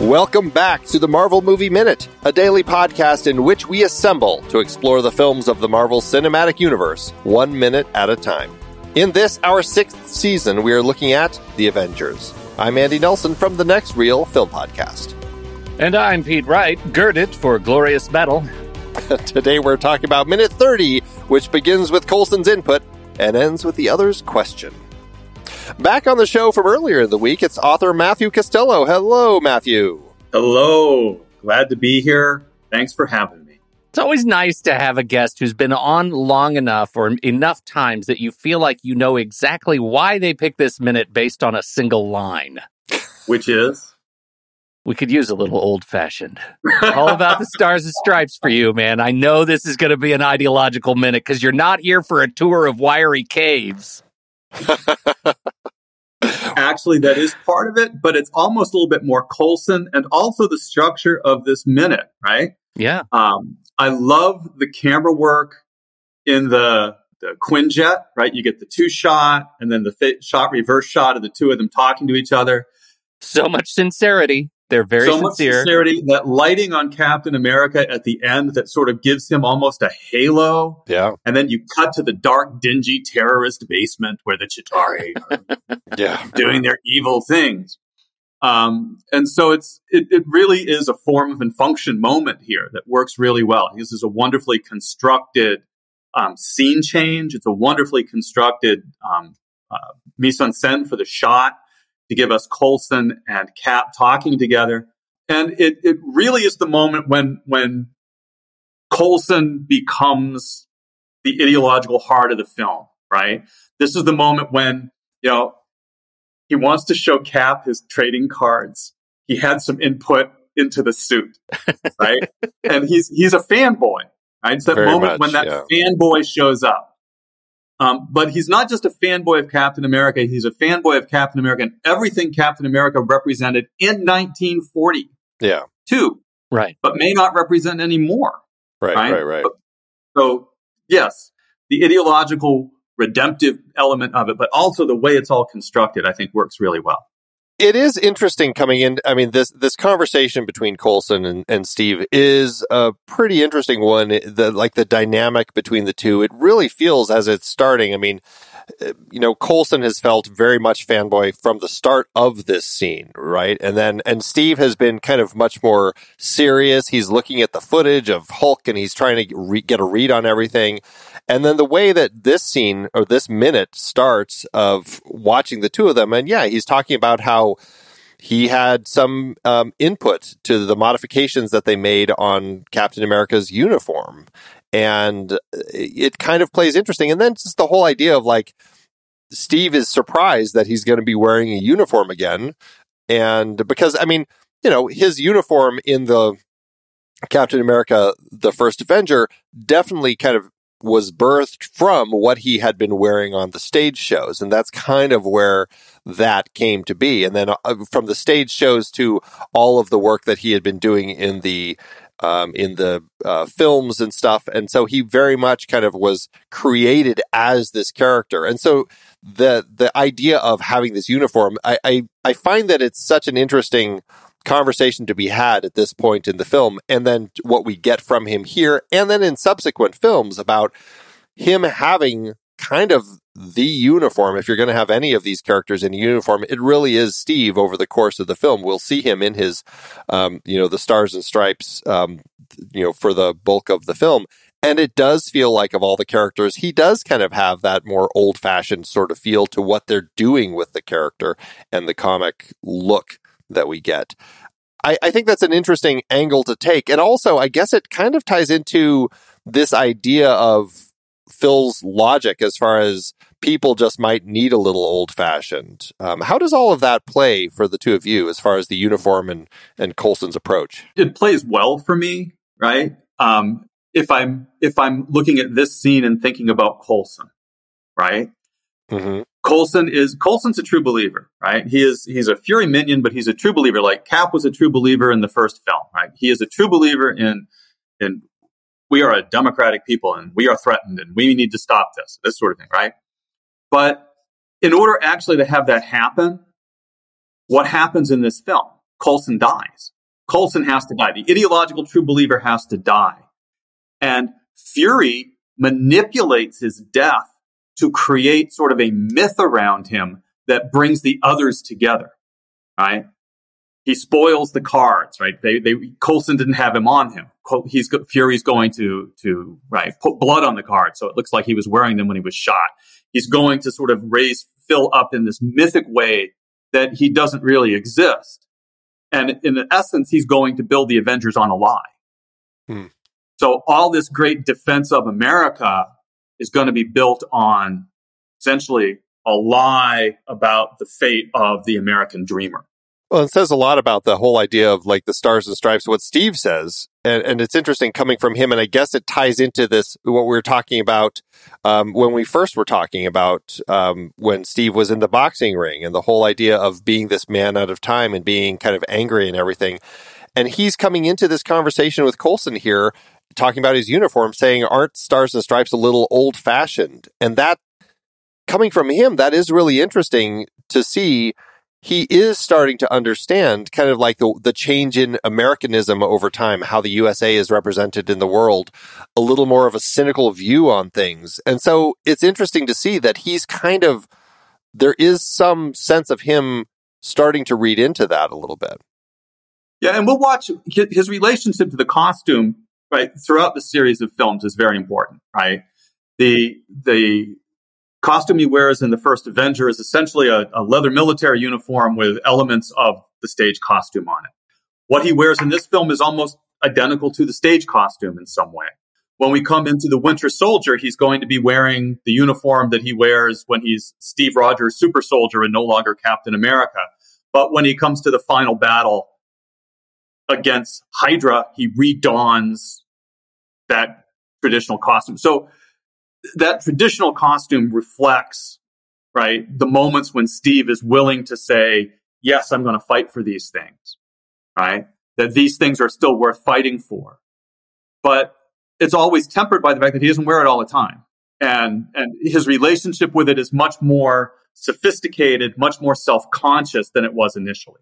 Welcome back to the Marvel Movie Minute, a daily podcast in which we assemble to explore the films of the Marvel Cinematic Universe one minute at a time. In this, our sixth season, we are looking at The Avengers. I'm Andy Nelson from the Next Reel Film Podcast. And I'm Pete Wright, girded for glorious battle. Today we're talking about minute 30, which begins with Coulson's input and ends with the other's question. Back on the show from earlier in the week, it's author Matthew Costello. Hello, Matthew. Hello. Glad to be here. Thanks for having me. It's always nice to have a guest who's been on long enough or enough times that you feel like you know exactly why they picked this minute based on a single line. Which is? We could use a little old fashioned. All about the stars and stripes for you, man. I know this is going to be an ideological minute because you're not here for a tour of wiry caves. Actually, that is part of it, but it's almost a little bit more Coulson and also the structure of this minute, right? Yeah. Um, I love the camera work in the the Quinjet, right? You get the two shot and then the shot reverse shot of the two of them talking to each other. So much sincerity. They're very so sincere. much sincerity. That lighting on Captain America at the end that sort of gives him almost a halo. Yeah. And then you cut to the dark, dingy terrorist basement where the Chitauri are Yeah. doing their evil things. Um, and so it's it, it really is a form of and function moment here that works really well. This is a wonderfully constructed um, scene change. It's a wonderfully constructed um, uh, mise en scène for the shot to give us Coulson and Cap talking together. And it, it really is the moment when when Coulson becomes the ideological heart of the film, right? This is the moment when, you know, he wants to show Cap his trading cards. He had some input into the suit, right? and he's he's a fanboy, right? It's that Very moment much, when that yeah. fanboy shows up. Um, but he's not just a fanboy of Captain America. He's a fanboy of Captain America and everything Captain America represented in 1940 Yeah. too, Right. but may not represent anymore. Right, Right. right, right. So yes, the ideological redemptive element of it, but also the way it's all constructed, I think works really well. It is interesting coming in. I mean, this this conversation between Coulson and, and Steve is a pretty interesting one. The like the dynamic between the two. It really feels as it's starting. I mean, you know, Coulson has felt very much fanboy from the start of this scene, right? And then and Steve has been kind of much more serious. He's looking at the footage of Hulk and he's trying to re- get a read on everything. And then the way that this scene or this minute starts of watching the two of them, and yeah, he's talking about how he had some um, input to the modifications that they made on Captain America's uniform. And it kind of plays interesting. And then just the whole idea of like, Steve is surprised that he's going to be wearing a uniform again. And because, I mean, you know, his uniform in the Captain America, the first Avenger, definitely kind of was birthed from what he had been wearing on the stage shows. And that's kind of where that came to be. And then uh, from the stage shows to all of the work that he had been doing in the um, in the uh, films and stuff. And so he very much kind of was created as this character. And so the the idea of having this uniform, I, I, I find that it's such an interesting conversation to be had at this point in the film. And then what we get from him here, and then in subsequent films about him having kind of the uniform. If you're going to have any of these characters in uniform, it really is Steve over the course of the film. We'll see him in his, um, you know, the stars and stripes, um, you know, for the bulk of the film. And it does feel like of all the characters, he does kind of have that more old fashioned sort of feel to what they're doing with the character and the comic look that we get. I, I think that's an interesting angle to take. And also, I guess it kind of ties into this idea of Phil's logic as far as people just might need a little old fashioned. Um, how does all of that play for the two of you as far as the uniform and, and Coulson's approach? It plays well for me, right? Um, if I'm if I'm looking at this scene and thinking about Coulson, right? Mm-hmm. Coulson is Coulson's a true believer, right? He is he's a Fury minion, but he's a true believer. Like Cap was a true believer in the first film, right? He is a true believer in in we are a democratic people and we are threatened and we need to stop this, this sort of thing, right? But in order actually to have that happen, what happens in this film? Coulson dies. Coulson has to die. The ideological true believer has to die. And Fury manipulates his death to create sort of a myth around him that brings the others together, right? He spoils the cards, right? They, they, Coulson didn't have him on him. He's, Fury's going to, to, right, put blood on the card. So it looks like he was wearing them when he was shot. He's going to sort of raise Phil up in this mythic way that he doesn't really exist. And in essence, he's going to build the Avengers on a lie. Hmm. So all this great defense of America is going to be built on essentially a lie about the fate of the American dreamer. Well, it says a lot about the whole idea of like the stars and stripes, what Steve says. And, and it's interesting coming from him. And I guess it ties into this, what we were talking about um, when we first were talking about um, when Steve was in the boxing ring and the whole idea of being this man out of time and being kind of angry and everything. And he's coming into this conversation with Coulson here, talking about his uniform, saying, Aren't stars and stripes a little old fashioned? And that coming from him, that is really interesting to see he is starting to understand kind of like the, the change in Americanism over time, how the USA is represented in the world, a little more of a cynical view on things. And so it's interesting to see that he's kind of, there is some sense of him starting to read into that a little bit. Yeah, and we'll watch his relationship to the costume, right, throughout the series of films is very important, right? The, the, costume he wears in the first Avenger is essentially a, a, leather military uniform with elements of the stage costume on it. What he wears in this film is almost identical to the stage costume in some way. When we come into the Winter Soldier, he's going to be wearing the uniform that he wears when he's Steve Rogers, super soldier, and no longer Captain America. But when he comes to the final battle against Hydra, he redons that traditional costume. So that traditional costume reflects, right, the moments when Steve is willing to say, yes, I'm going to fight for these things, right? That these things are still worth fighting for. But it's always tempered by the fact that he doesn't wear it all the time. And, and his relationship with it is much more sophisticated, much more self-conscious than it was initially.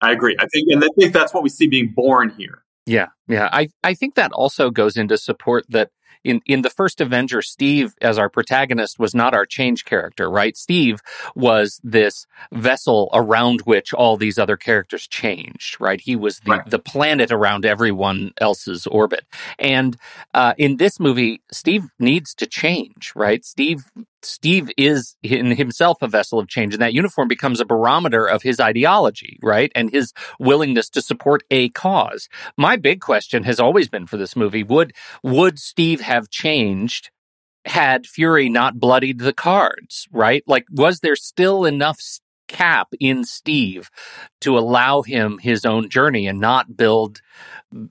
I agree. I think, and I think that's what we see being born here. Yeah, yeah. I, I think that also goes into support that in in the first Avenger, Steve as our protagonist was not our change character, right? Steve was this vessel around which all these other characters changed, right? He was the right. the planet around everyone else's orbit, and uh, in this movie, Steve needs to change, right? Steve Steve is in himself a vessel of change, and that uniform becomes a barometer of his ideology, right? And his willingness to support a cause. My big question has always been for this movie would would Steve have changed had Fury not bloodied the cards, right? Like, was there still enough cap in Steve to allow him his own journey and not build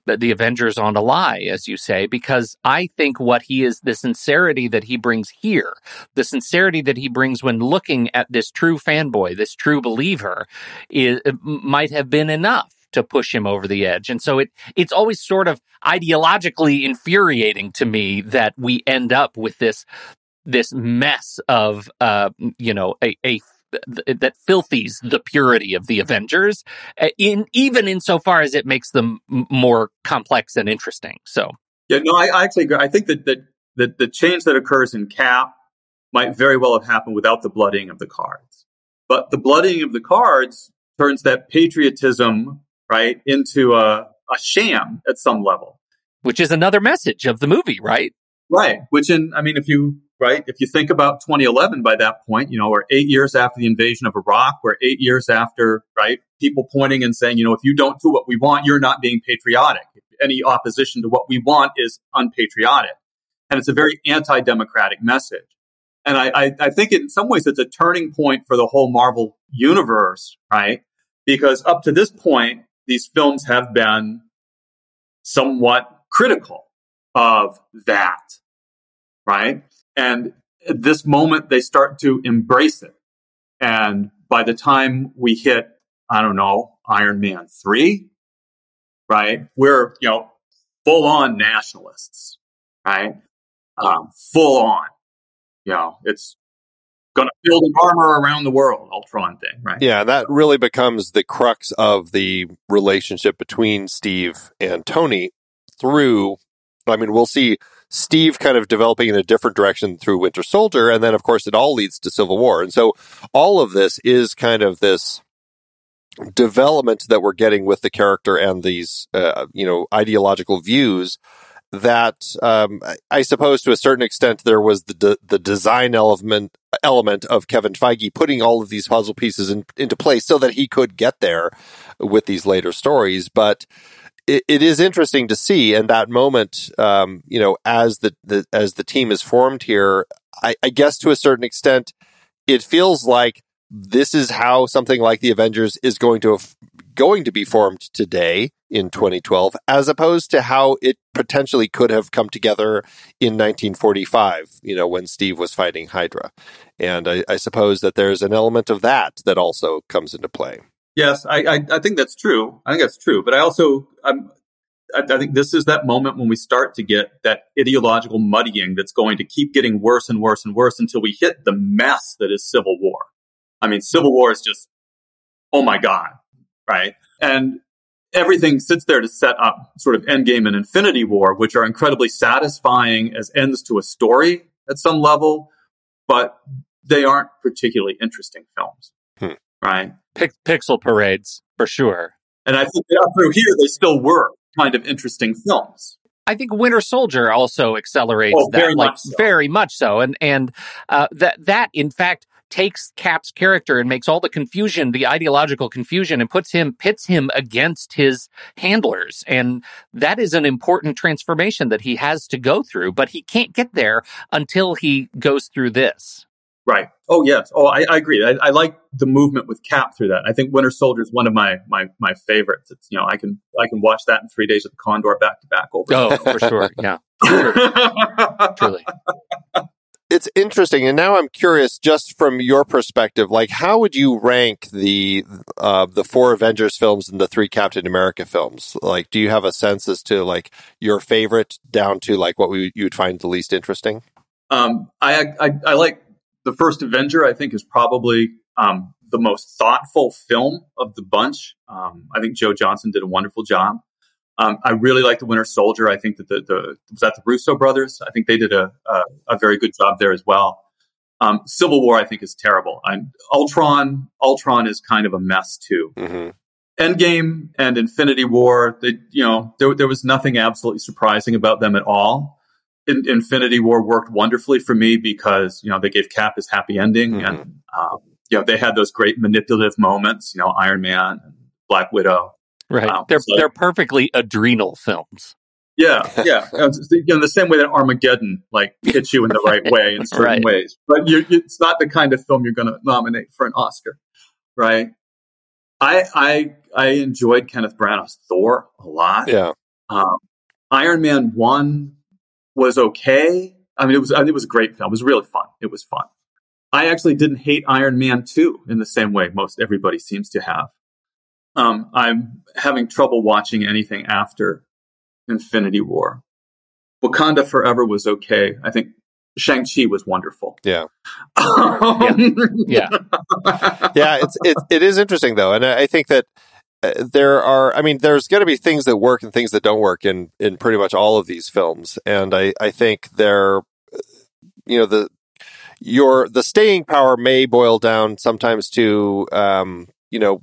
the Avengers on a lie, as you say, because I think what he is, the sincerity that he brings here, the sincerity that he brings when looking at this true fanboy, this true believer, is, might have been enough to push him over the edge. And so it it's always sort of ideologically infuriating to me that we end up with this this mess of uh you know a, a that filthies the purity of the Avengers, uh, in even insofar as it makes them more complex and interesting. So, yeah, no, I, I actually agree. I think that, that that the change that occurs in Cap might very well have happened without the blooding of the cards, but the blooding of the cards turns that patriotism right into a, a sham at some level, which is another message of the movie, right? Right. Which, in I mean, if you right? If you think about 2011 by that point, you know, we're eight years after the invasion of Iraq, we're eight years after, right? People pointing and saying, you know, if you don't do what we want, you're not being patriotic. Any opposition to what we want is unpatriotic. And it's a very anti-democratic message. And I, I, I think in some ways it's a turning point for the whole Marvel universe, right? Because up to this point, these films have been somewhat critical of that, right? And at this moment, they start to embrace it. And by the time we hit, I don't know, Iron Man 3, right? We're, you know, full on nationalists, right? Um, full on. You know, it's going to build an armor around the world, Ultron thing, right? Yeah, that really becomes the crux of the relationship between Steve and Tony through. I mean, we'll see Steve kind of developing in a different direction through Winter Soldier, and then of course it all leads to Civil War, and so all of this is kind of this development that we're getting with the character and these, uh, you know, ideological views that um, I suppose to a certain extent there was the de- the design element element of Kevin Feige putting all of these puzzle pieces in, into place so that he could get there with these later stories. But it, it is interesting to see, in that moment, um, you know, as the, the as the team is formed here, I, I guess to a certain extent, it feels like this is how something like the Avengers is going to have, going to be formed today in 2012 as opposed to how it potentially could have come together in 1945 you know when Steve was fighting Hydra. And I, I suppose that there's an element of that that also comes into play yes I, I, I think that's true I think that's true but I also I'm I, I think this is that moment when we start to get that ideological muddying that's going to keep getting worse and worse and worse until we hit the mess that is Civil War. I mean, Civil War is just, oh my God, right? And everything sits there to set up sort of Endgame and Infinity War, which are incredibly satisfying as ends to a story at some level, but they aren't particularly interesting films, hmm. right? Pixel parades, for sure. And I think through here, they still were kind of interesting films. I think Winter Soldier also accelerates oh, that, very like much so. very much so, and and uh, that that in fact takes Cap's character and makes all the confusion, the ideological confusion, and puts him, pits him against his handlers. And that is an important transformation that he has to go through, but he can't get there until he goes through this. Right. Oh yes. Oh, I, I agree. I, I, like the movement with Cap through that. I think Winter Soldier is one of my my my favorites. It's you know I can I can watch that in three days of the Condor back to back over. Oh, for sure. Yeah. Truly it's interesting and now i'm curious just from your perspective like how would you rank the uh, the four avengers films and the three captain america films like do you have a sense as to like your favorite down to like what we, you would find the least interesting um, I, I, I like the first avenger i think is probably um, the most thoughtful film of the bunch um, i think joe Johnston did a wonderful job um, I really like the Winter Soldier. I think that the, the was that the Russo brothers. I think they did a a, a very good job there as well. Um, Civil War, I think, is terrible. I'm, Ultron, Ultron is kind of a mess too. Mm-hmm. Endgame and Infinity War, they, you know, there, there was nothing absolutely surprising about them at all. In, Infinity War worked wonderfully for me because you know they gave Cap his happy ending, mm-hmm. and um, you know they had those great manipulative moments. You know, Iron Man, and Black Widow. Right. Um, they're so, they're perfectly adrenal films. Yeah, yeah. you know, the same way that Armageddon like hits you in the right way in certain right. ways, but you, it's not the kind of film you're going to nominate for an Oscar, right? I I I enjoyed Kenneth Branagh's Thor a lot. Yeah. Um, Iron Man One was okay. I mean, it was it was a great film. It was really fun. It was fun. I actually didn't hate Iron Man Two in the same way most everybody seems to have. Um, I'm having trouble watching anything after Infinity War. Wakanda Forever was okay. I think Shang-Chi was wonderful. Yeah. Um, yeah. Yeah. yeah. It's, it, it is interesting though. And I think that there are, I mean, there's going to be things that work and things that don't work in, in pretty much all of these films. And I, I think they're, you know, the, your, the staying power may boil down sometimes to, um, you know,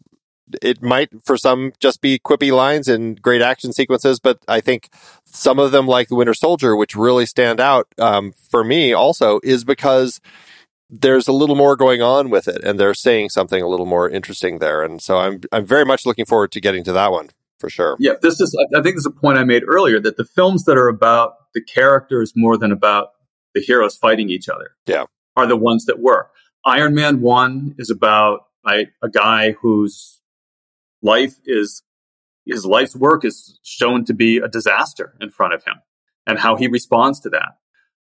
it might for some just be quippy lines and great action sequences, but I think some of them, like the Winter Soldier, which really stand out um, for me, also is because there's a little more going on with it, and they're saying something a little more interesting there, and so I'm I'm very much looking forward to getting to that one for sure. Yeah, this is I think this is a point I made earlier that the films that are about the characters more than about the heroes fighting each other, yeah, are the ones that work. Iron Man one is about a guy whose life is his life's work is shown to be a disaster in front of him and how he responds to that.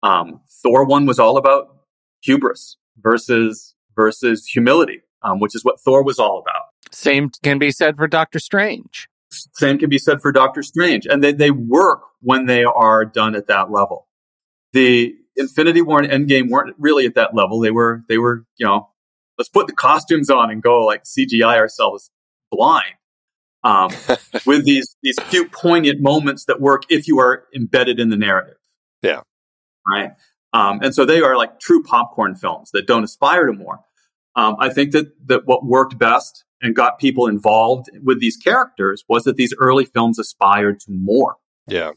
Um, Thor one was all about hubris versus versus humility, um, which is what Thor was all about. Same can be said for Doctor Strange. Same can be said for Doctor Strange, and they, they work when they are done at that level. The Infinity War and Endgame weren't really at that level. They were they were you know let's put the costumes on and go like CGI ourselves blind. Um, with these these few poignant moments that work if you are embedded in the narrative. Yeah. Right. Um, and so they are like true popcorn films that don't aspire to more. Um, I think that that what worked best and got people involved with these characters was that these early films aspired to more. Yeah.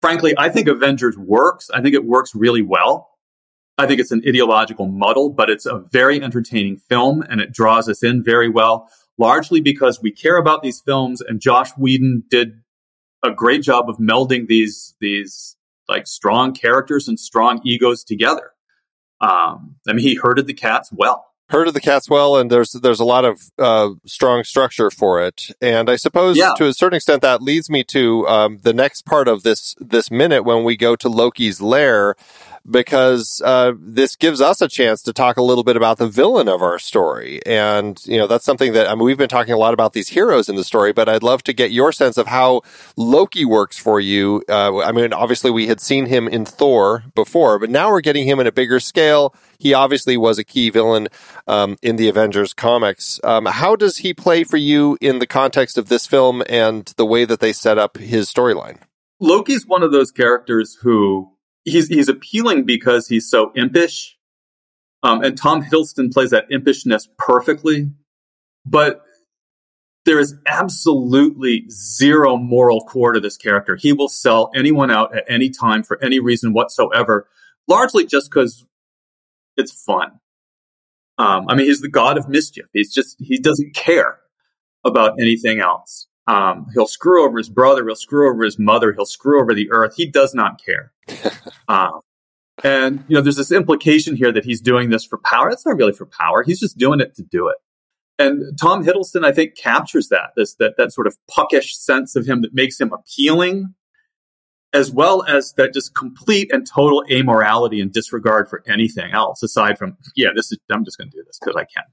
Frankly, I think Avengers works. I think it works really well. I think it's an ideological muddle, but it's a very entertaining film and it draws us in very well, largely because we care about these films and Joss Whedon did a great job of melding these, these like strong characters and strong egos together. Um, I mean, he herded the cats well herded the cats well, and there's there's a lot of uh, strong structure for it. And I suppose yeah. to a certain extent that leads me to um, the next part of this this minute when we go to Loki's lair because uh, this gives us a chance to talk a little bit about the villain of our story. And, you know, that's something that, I mean, we've been talking a lot about these heroes in the story, but I'd love to get your sense of how Loki works for you. Uh, I mean, obviously we had seen him in Thor before, but now we're getting him in a bigger scale. He obviously was a key villain um, in the Avengers comics. Um, how does he play for you in the context of this film and the way that they set up his storyline? Loki's one of those characters who he's he's appealing because he's so impish. Um, and Tom Hiddleston plays that impishness perfectly. But there is absolutely zero moral core to this character. He will sell anyone out at any time for any reason whatsoever, largely just because it's fun. Um, I mean, he's the god of mischief. He's just, he doesn't care about anything else. Um, he'll screw over his brother. He'll screw over his mother. He'll screw over the earth. He does not care. um, and you know, there's this implication here that he's doing this for power. It's not really for power. He's just doing it to do it. And Tom Hiddleston, I think, captures that this that that sort of puckish sense of him that makes him appealing, as well as that just complete and total amorality and disregard for anything else aside from yeah, this is I'm just going to do this because I can.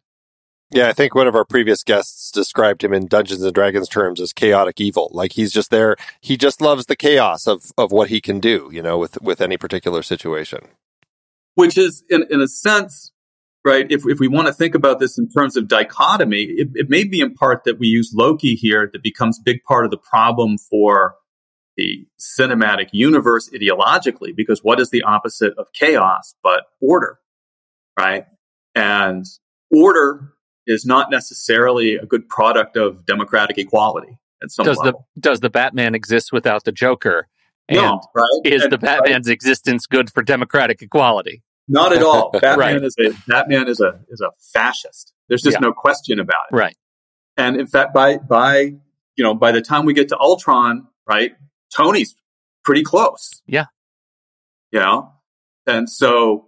Yeah, I think one of our previous guests described him in Dungeons and Dragons terms as chaotic evil. Like he's just there. He just loves the chaos of, of what he can do, you know, with, with any particular situation. Which is, in, in a sense, right? If, if we want to think about this in terms of dichotomy, it, it may be in part that we use Loki here that becomes big part of the problem for the cinematic universe ideologically, because what is the opposite of chaos but order, right? And order is not necessarily a good product of democratic equality at some does level. the does the Batman exist without the Joker? And no, right? Is and, the Batman's right? existence good for democratic equality? Not at all. Batman right. is a Batman is a is a fascist. There's just yeah. no question about it. Right. And in fact, by by you know by the time we get to Ultron, right, Tony's pretty close. Yeah. You know, and so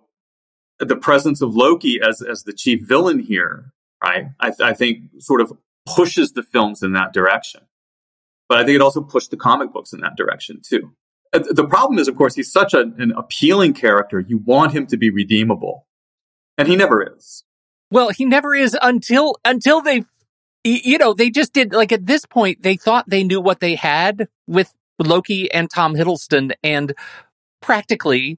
the presence of Loki as as the chief villain here right? I, I think sort of pushes the films in that direction. But I think it also pushed the comic books in that direction too. Uh, the problem is, of course, he's such a, an appealing character. You want him to be redeemable, and he never is. Well, he never is until until they, you know, they just did like at this point they thought they knew what they had with Loki and Tom Hiddleston, and practically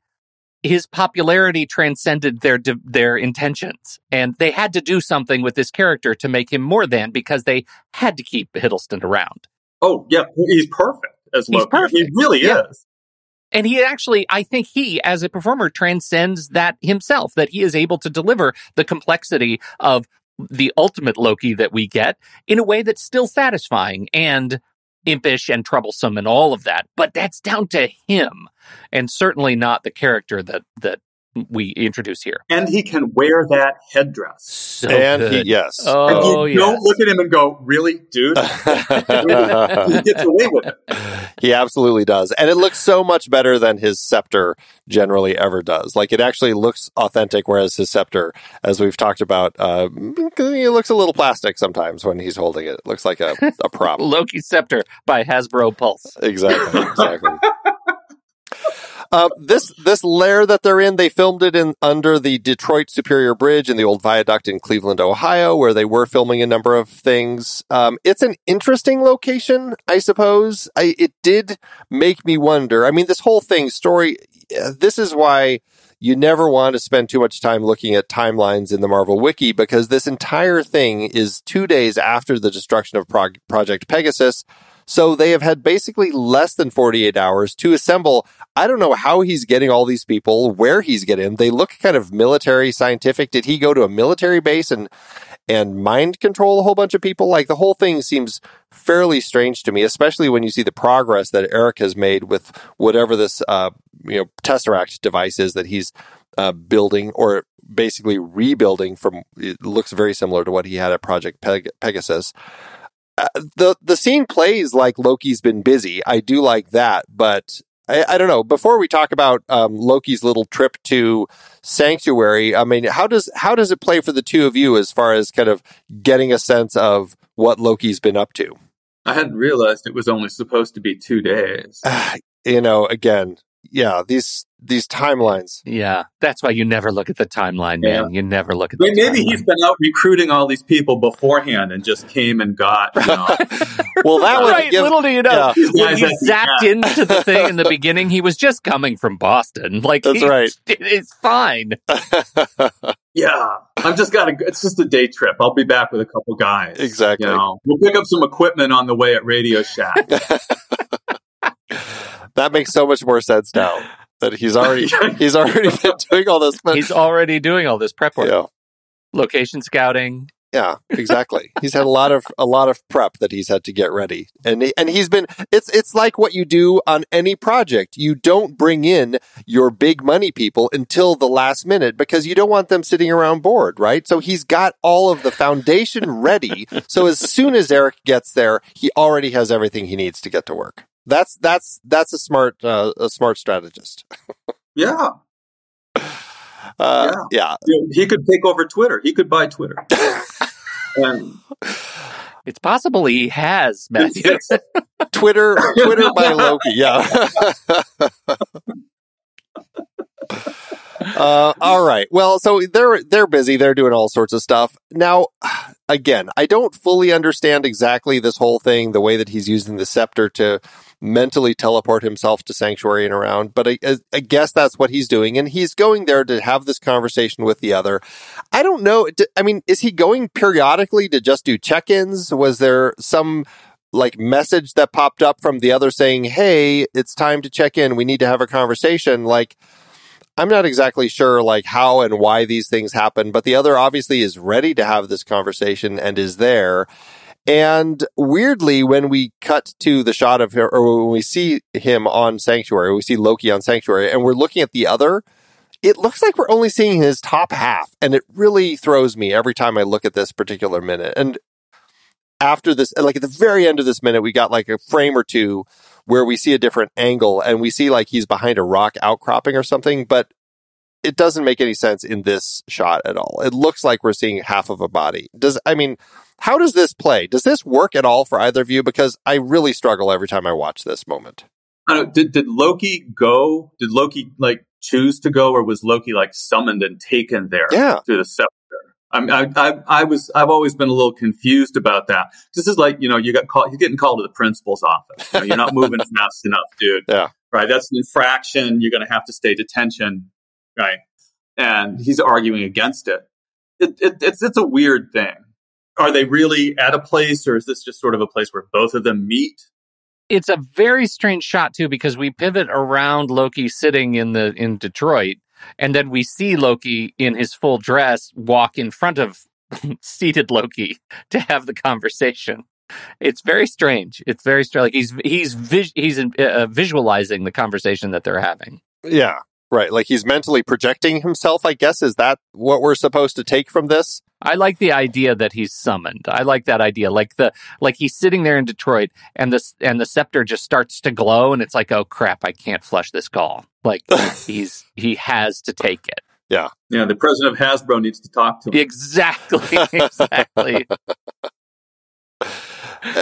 his popularity transcended their their intentions, and they had to do something with this character to make him more than because they had to keep Hiddleston around. Oh yeah, he's perfect as Loki. He's perfect. He really yeah. is. And he actually, I think he, as a performer, transcends that himself, that he is able to deliver the complexity of the ultimate Loki that we get in a way that's still satisfying and impish and troublesome and all of that, but that's down to him and certainly not the character that that we introduce here. And he can wear that headdress. So and good. he, yes. Oh, and you yes. don't look at him and go, really, dude? he gets away with it. He absolutely does. And it looks so much better than his scepter generally ever does. Like it actually looks authentic, whereas his scepter, as we've talked about, uh, it looks a little plastic sometimes when he's holding it. It looks like a, a prop. Loki Scepter by Hasbro Pulse. Exactly. Exactly. Uh, this this lair that they're in, they filmed it in under the Detroit Superior Bridge in the old viaduct in Cleveland, Ohio, where they were filming a number of things. Um, it's an interesting location, I suppose. I, it did make me wonder. I mean, this whole thing story. Uh, this is why you never want to spend too much time looking at timelines in the Marvel Wiki because this entire thing is two days after the destruction of Pro- Project Pegasus. So they have had basically less than 48 hours to assemble. I don't know how he's getting all these people, where he's getting. They look kind of military scientific. Did he go to a military base and and mind control a whole bunch of people? Like the whole thing seems fairly strange to me, especially when you see the progress that Eric has made with whatever this uh, you know tesseract device is that he's uh, building or basically rebuilding from. It looks very similar to what he had at Project Peg- Pegasus. Uh, the the scene plays like Loki's been busy. I do like that, but I, I don't know. Before we talk about um, Loki's little trip to Sanctuary, I mean, how does how does it play for the two of you as far as kind of getting a sense of what Loki's been up to? I hadn't realized it was only supposed to be two days. you know, again, yeah, these these timelines. Yeah, that's why you never look at the timeline, man. Yeah. You never look at. Maybe, maybe he's been out recruiting all these people beforehand and just came and got. You know. well, that was right. Give, little do you know, yeah. when you zapped into the thing in the beginning, he was just coming from Boston. Like that's right. It's fine. yeah, I'm just got a. It's just a day trip. I'll be back with a couple guys. Exactly. You know, we'll pick up some equipment on the way at Radio Shack that makes so much more sense now that he's already he's already been doing all this. But, he's already doing all this prep work. Yeah. Location scouting. Yeah, exactly. he's had a lot of a lot of prep that he's had to get ready, and he, and he's been. It's it's like what you do on any project. You don't bring in your big money people until the last minute because you don't want them sitting around bored, right? So he's got all of the foundation ready. so as soon as Eric gets there, he already has everything he needs to get to work. That's that's that's a smart uh, a smart strategist. yeah. Uh, yeah. yeah. He could take over Twitter. He could buy Twitter. and, it's possible he has, Matthew. Twitter, Twitter by Loki. Yeah. Uh, all right. Well, so they're they're busy. They're doing all sorts of stuff. Now, again, I don't fully understand exactly this whole thing, the way that he's using the scepter to mentally teleport himself to Sanctuary and around. But I, I guess that's what he's doing, and he's going there to have this conversation with the other. I don't know. I mean, is he going periodically to just do check-ins? Was there some like message that popped up from the other saying, "Hey, it's time to check in. We need to have a conversation." Like I'm not exactly sure like how and why these things happen, but the other obviously is ready to have this conversation and is there. And weirdly, when we cut to the shot of him, or when we see him on Sanctuary, we see Loki on Sanctuary, and we're looking at the other, it looks like we're only seeing his top half. And it really throws me every time I look at this particular minute. And after this, like at the very end of this minute, we got like a frame or two where we see a different angle and we see like he's behind a rock outcropping or something, but it doesn't make any sense in this shot at all. It looks like we're seeing half of a body. Does I mean, how does this play? Does this work at all for either of you? Because I really struggle every time I watch this moment. did did Loki go? Did Loki like choose to go, or was Loki like summoned and taken there? Yeah. through the scepter. I, mean, I, I, I, was, I've always been a little confused about that. This is like, you know, you got called, you're getting called to the principal's office. You know, you're not moving fast enough, dude. Yeah. Right. That's an infraction. You're going to have to stay detention. Right. And he's arguing against it. It, it. It's, it's a weird thing. Are they really at a place or is this just sort of a place where both of them meet? It's a very strange shot too, because we pivot around Loki sitting in the, in Detroit and then we see Loki in his full dress walk in front of seated Loki to have the conversation. It's very strange. It's very strange. Like he's he's vis- he's uh, visualizing the conversation that they're having. Yeah, right. Like he's mentally projecting himself. I guess is that what we're supposed to take from this? I like the idea that he's summoned. I like that idea. Like the like he's sitting there in Detroit and the and the scepter just starts to glow and it's like, oh crap, I can't flush this call. Like he's he has to take it. Yeah. Yeah, the president of Hasbro needs to talk to him. Exactly. Exactly.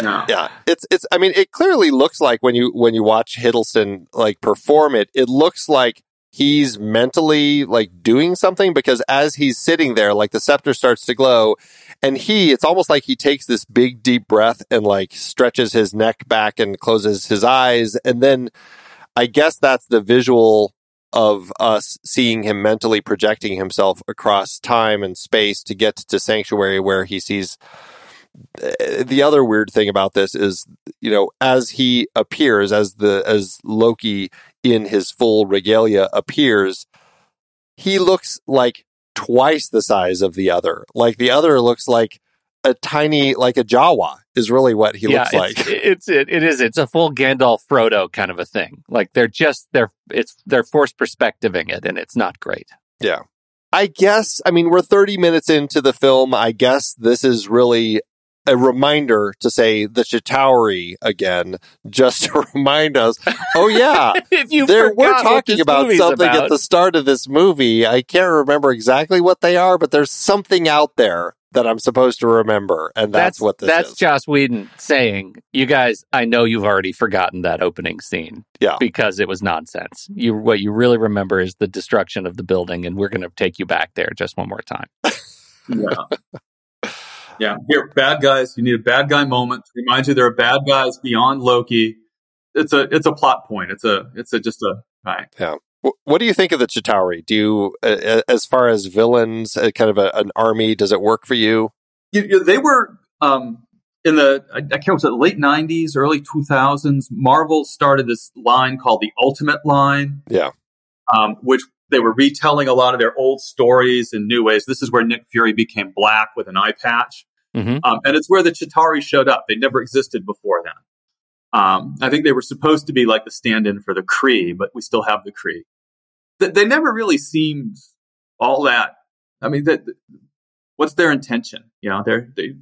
No. Yeah, it's it's. I mean, it clearly looks like when you when you watch Hiddleston like perform it, it looks like he's mentally like doing something because as he's sitting there, like the scepter starts to glow, and he, it's almost like he takes this big deep breath and like stretches his neck back and closes his eyes, and then I guess that's the visual of us seeing him mentally projecting himself across time and space to get to sanctuary where he sees eh, the other weird thing about this is you know as he appears as the as loki in his full regalia appears he looks like twice the size of the other like the other looks like a tiny like a jawa is really what he yeah, looks it's, like it's it, it is it's a full Gandalf Frodo kind of a thing. Like they're just they're it's they're forced perspectiving it, and it's not great. Yeah. I guess, I mean, we're 30 minutes into the film. I guess this is really a reminder to say the Chitauri again, just to remind us, oh yeah, if you there, we're talking about something about. at the start of this movie. I can't remember exactly what they are, but there's something out there that I'm supposed to remember. And that's, what this that's is. Joss Whedon saying, "You guys, I know you've already forgotten that opening scene, Yeah. because it was nonsense. You what you really remember is the destruction of the building, and we're going to take you back there just one more time." Yeah. Yeah. Here, bad guys. You need a bad guy moment to remind you there are bad guys beyond Loki. It's a it's a plot point. It's a it's a just a right. Wh- What do you think of the Chitauri? Do you, uh, as far as villains, uh, kind of a, an army, does it work for you? You, you- they were um, in the I, I can't remember was it late '90s, early 2000s. Marvel started this line called the Ultimate Line. Yeah. um, which they were retelling a lot of their old stories in new ways. This is where Nick Fury became black with an eye patch. Hmm Um, and it's where the Chitauri showed up. They never existed before then. Um, I think they were supposed to be like the stand-in for the Kree, but we still have the Kree. They, they never really seemed all that. I mean, that what's their intention? You know, they're they,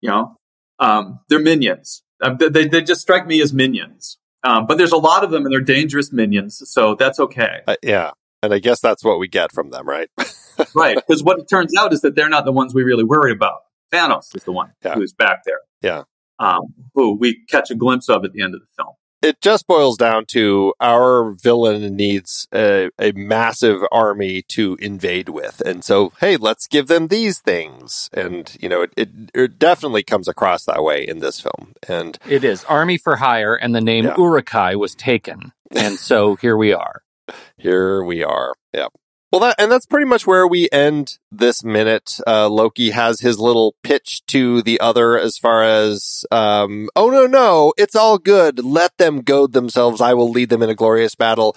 you know, um, they're minions. Um, they, they they just strike me as minions. Um, but there's a lot of them, and they're dangerous minions, so that's okay, Uh, yeah. And I guess that's what we get from them, right? right? Because what it turns out is that they're not the ones we really worry about. Thanos is the one Yeah. who's back there. Yeah. um, who we catch a glimpse of at the end of the film. it just boils down to our villain needs a, a massive army to invade with. And so, hey, let's give them these things. And, you know, it, it, it definitely comes across that way in this film. And It is Army for Hire, and the name Yeah. Uruk-hai was taken, and so here we are. here we are. Yeah. Well, that, and that's pretty much where we end this minute. Uh, Loki has his little pitch to the other as far as, um, oh no, no, it's all good. Let them goad themselves. I will lead them in a glorious battle.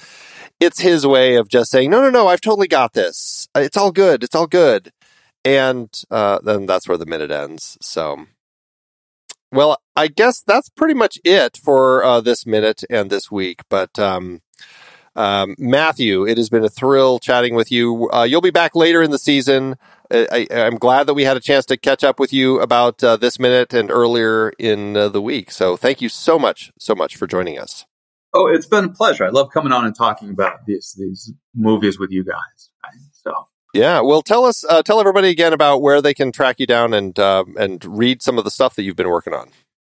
It's his way of just saying, no, no, no, I've totally got this. It's all good. It's all good. And, uh, then that's where the minute ends. So, well, I guess that's pretty much it for, uh, this minute and this week. But, um, um, Matthew, it has been a thrill chatting with you. Uh, you'll be back later in the season. I, I'm glad that we had a chance to catch up with you about uh, this minute and earlier in uh, the week. So thank you so much, so much for joining us. Oh, it's been a pleasure. I love coming on and talking about these these movies with you guys. Right? So, Yeah, well, tell us, uh, tell everybody again about where they can track you down and um and read some of the stuff that you've been working on.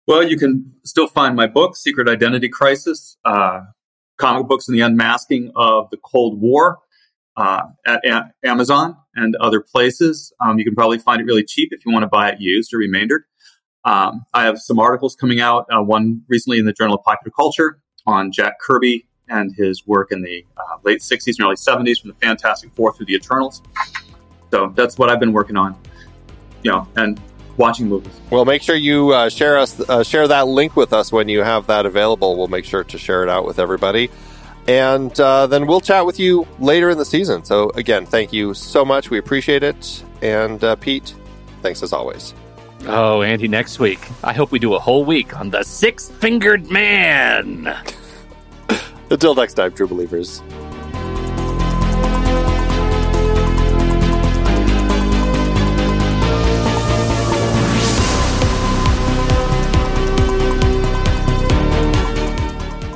well, you can still find my book, Secret Identity Crisis, uh, comic books and the unmasking of the Cold War, uh, at Amazon and other places. Um, you can probably find it really cheap if you want to buy it used or remaindered. Um, I have some articles coming out. Uh, one recently in the Journal of Popular Culture on Jack Kirby and his work in the uh, late 60s and early 70s from the Fantastic Four through the Eternals. So that's what I've been working on, you know, and watching movies. Well, make sure you uh, share us uh, share that link with us when you have that available. We'll make sure to share it out with everybody, and uh, then we'll chat with you later in the season. So again, thank you so much. We appreciate it. And uh, Pete, thanks as always. Oh, Andy, next week. I hope we do a whole week on the Six Fingered Man. Until next time, true believers.